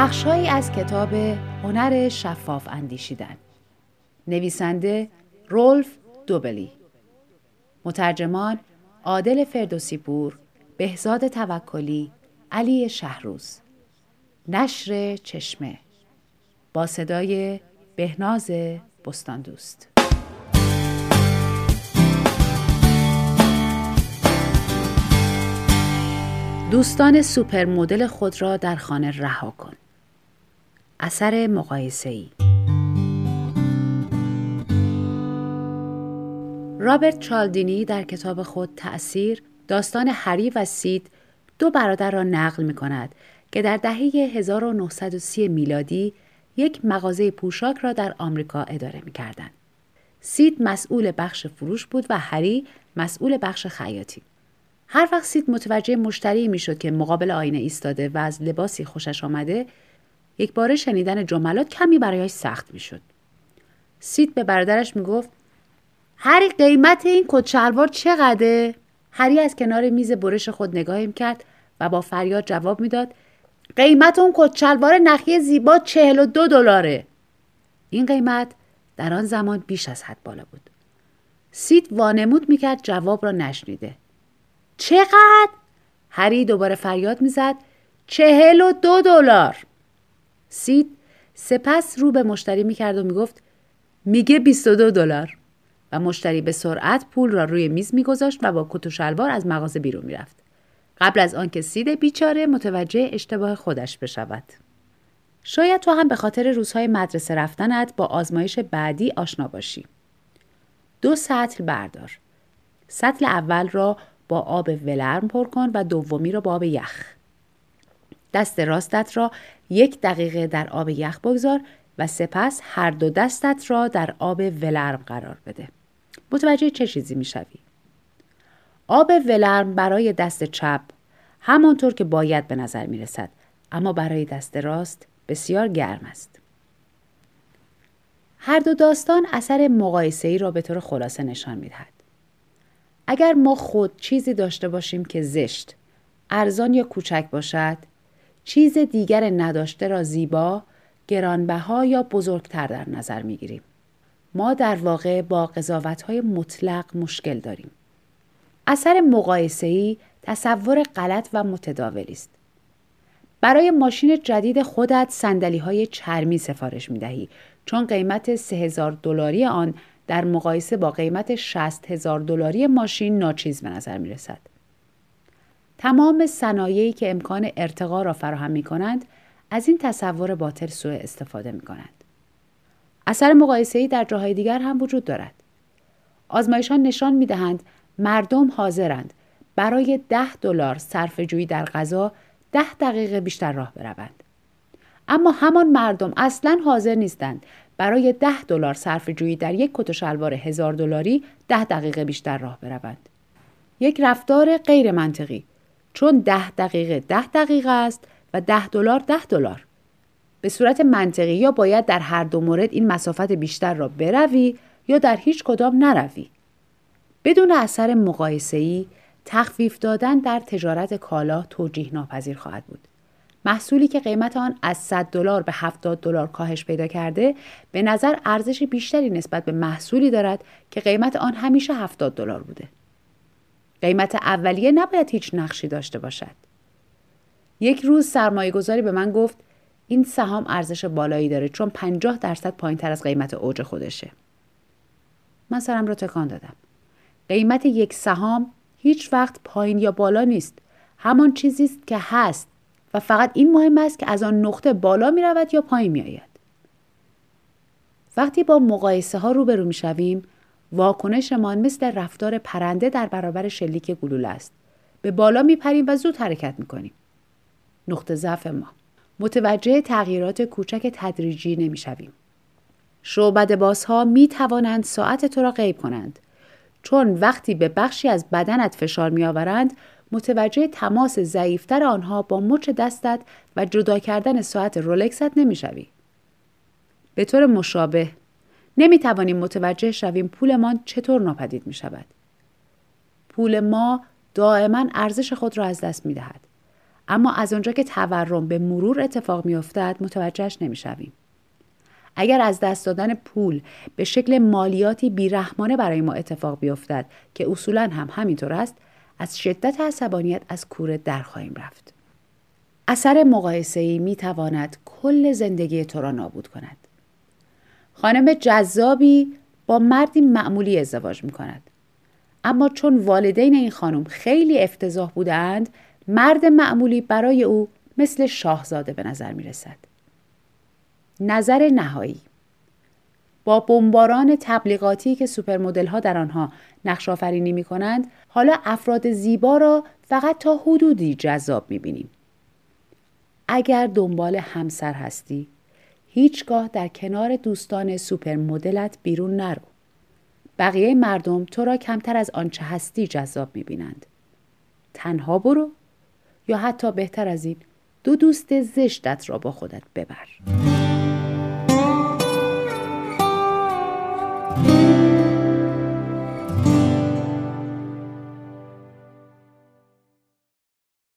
بخشهایی از کتاب هنر شفاف اندیشیدن. نویسنده رولف دوبلی. مترجمان عادل فردوسیپور بهزاد توکلی علی شهروز. نشر چشمه. با صدای بهناز بستان دوست دوستان سوپر مدل خود را در خانه رها کن. اثر مقایسه ای رابرت چالدینی در کتاب خود تأثیر داستان هری و سید دو برادر را نقل می کند که در دهه 1930 میلادی یک مغازه پوشاک را در آمریکا اداره می کردن. سید مسئول بخش فروش بود و هری مسئول بخش خیاطی. هر وقت سید متوجه مشتری می‌شد که مقابل آینه ایستاده و از لباسی خوشش آمده یک بار شنیدن جملات کمی برایش سخت می‌شد. سید به برادرش می‌گفت هری قیمت این کت شلوار چقدره؟ هری از کنار میز برش خود نگاهیم کرد و با فریاد جواب می‌داد قیمت اون کت شلوار نخی زیبا چهل و دو دلاره. این قیمت در آن زمان بیش از حد بالا بود. سید وانمود می‌کرد جواب را نشنیده. چقدر؟ هری دوباره فریاد می‌زد چهل و دو دلار. سید سپس رو به مشتری می‌کرد و می‌گفت میگه 22 دلار. و مشتری به سرعت پول را روی میز میگذاشت و با کت و شلوار از مغازه بیرون می‌رفت. قبل از آنکه سید بیچاره متوجه اشتباه خودش بشود. شاید تو هم به خاطر روزهای مدرسه رفتنت با آزمایش بعدی آشنا باشی. دو سطل بردار. سطل اول را با آب ولرم پر کن و دومی را با آب یخ. دست راستت را یک دقیقه در آب یخ بگذار و سپس هر دو دستت را در آب ولرم قرار بده. متوجه چه چیزی می‌شوی؟ آب ولرم برای دست چپ همانطور که باید به نظر می رسد اما برای دست راست بسیار گرم است. هر دو داستان اثر مقایسه ای را به طور خلاصه نشان می دهد. اگر ما خود چیزی داشته باشیم که زشت، ارزان یا کوچک باشد، چیز دیگر نداشته را زیبا، گرانبها یا بزرگتر در نظر می گیریم. ما در واقع با قضاوت های مطلق مشکل داریم. اثر مقایسه‌ای تصور غلط و متداولی است. برای ماشین جدید خودت سندلی های چرمی سفارش می دهی چون قیمت 3000 دلاری آن در مقایسه با قیمت 60 هزار دلاری ماشین ناچیز به نظر می رسد. تمام صنایعی که امکان ارتقا را فراهم می کنند از این تصور باطل سوء استفاده می کنند. اثر مقایسه‌ای در جاهای دیگر هم وجود دارد. آزمایشان نشان می دهند مردم حاضرند برای ده دلار صرف جویی در غذا ده دقیقه بیشتر راه بروند. اما همان مردم اصلا حاضر نیستند برای ده دلار صرف جویی در یک کت و شلوار هزار دلاری ده دقیقه بیشتر راه بروند. یک رفتار غیر منطقی چون ده دقیقه ده دقیقه است و ده دلار ده دلار. به صورت منطقی یا باید در هر دو مورد این مسافت بیشتر را بروی یا در هیچ کدام نروی. بدون اثر مقایسه‌ای تخفیف دادن در تجارت کالا توجیه ناپذیر خواهد بود. محصولی که قیمت آن از 100 دلار به 70 دلار کاهش پیدا کرده به نظر ارزش بیشتری نسبت به محصولی دارد که قیمت آن همیشه 70 دلار بوده. قیمت اولیه نباید هیچ نقشی داشته باشد. یک روز سرمایه گذاری به من گفت این سهام ارزش بالایی داره چون 50 درصد پایین تر از قیمت اوج خودشه. من سرم را تکان دادم. قیمت یک سهام هیچ وقت پایین یا بالا نیست. همان چیزی است که هست و فقط این مهم است که از آن نقطه بالا می رود یا پایین می آید. وقتی با مقایسه ها روبرو می شویم واکنشمان مثل رفتار پرنده در برابر شلیک گلوله است. به بالا می پریم و زود حرکت می کنیم. نقطه ضعف ما متوجه تغییرات کوچک تدریجی نمی شویم. شعبد بازها می توانند ساعت تو را غیب کنند چون وقتی به بخشی از بدنت فشار می آورند متوجه تماس ضعیفتر آنها با مچ دستت و جدا کردن ساعت رولکست نمی‌شوی. به طور مشابه نمی توانیم متوجه شویم پولمان چطور ناپدید می شود. پول ما دائما ارزش خود را از دست می دهد. اما از آنجا که تورم به مرور اتفاق میافتد متوجهش نمی‌شویم اگر از دست دادن پول به شکل مالیاتی بیرحمانه برای ما اتفاق بیفتد که اصولا هم همینطور است از شدت عصبانیت از کوره در خواهیم رفت اثر مقایسه ای می تواند کل زندگی تو را نابود کند خانم جذابی با مردی معمولی ازدواج می کند اما چون والدین این خانم خیلی افتضاح بودند مرد معمولی برای او مثل شاهزاده به نظر می رسد. نظر نهایی با بمباران تبلیغاتی که سوپر ها در آنها نقش آفرینی می کنند حالا افراد زیبا را فقط تا حدودی جذاب می بینیم. اگر دنبال همسر هستی هیچگاه در کنار دوستان سوپر مدلت بیرون نرو. بقیه مردم تو را کمتر از آنچه هستی جذاب می بینند. تنها برو یا حتی بهتر از این دو دوست زشتت را با خودت ببر.